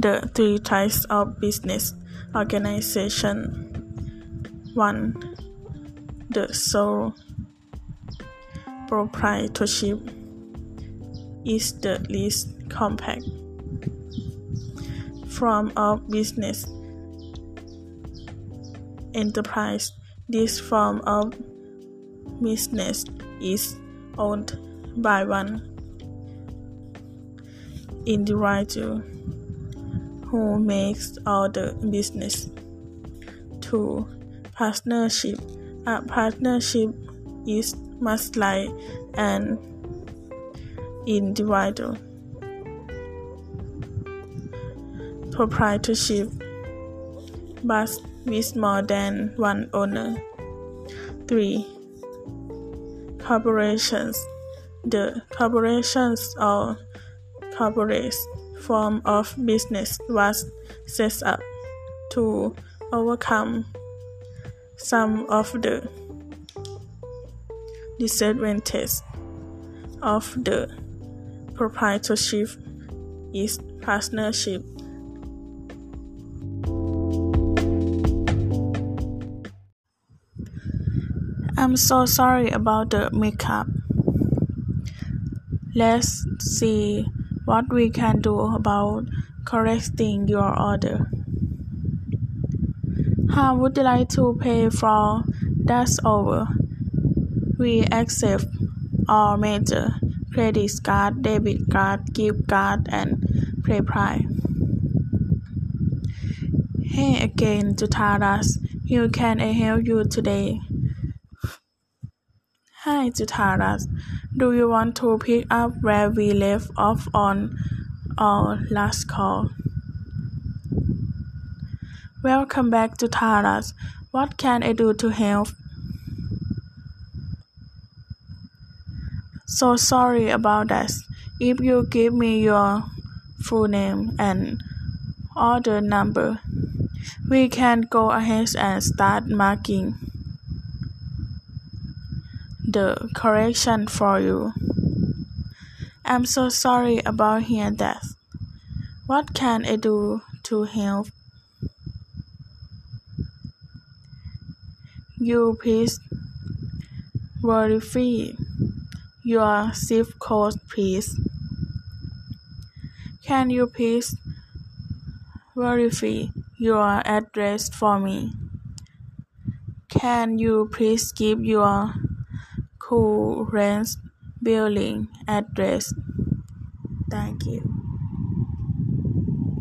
The three types of business organization. 1. The sole proprietorship is the least compact form of business enterprise. This form of business is owned by one individual who makes all the business. 2. Partnership. A partnership is much like an individual proprietorship, but with more than one owner. 3. Corporations. The corporations or corporate form of business was set up to overcome some of the disadvantages of the proprietorship is partnership. I'm so sorry about the makeup. Let's see what we can do about correcting your order. How would you like to pay for that over? We accept all major credit card, debit card, gift card, and PayPal. Hey again, Jutaras. How can I help you today? Hi, Jutaras. Do you want to pick up where we left off on our last call? Welcome back to. What can I do to help? So sorry about that. If you give me your full name and order number, we can go ahead and start marking the correction for you. I'm so sorry about hearing death. What can I do to help? You please verify your zip code, please. Can you please verify your address for me? Can you please give your current billing address. Thank you.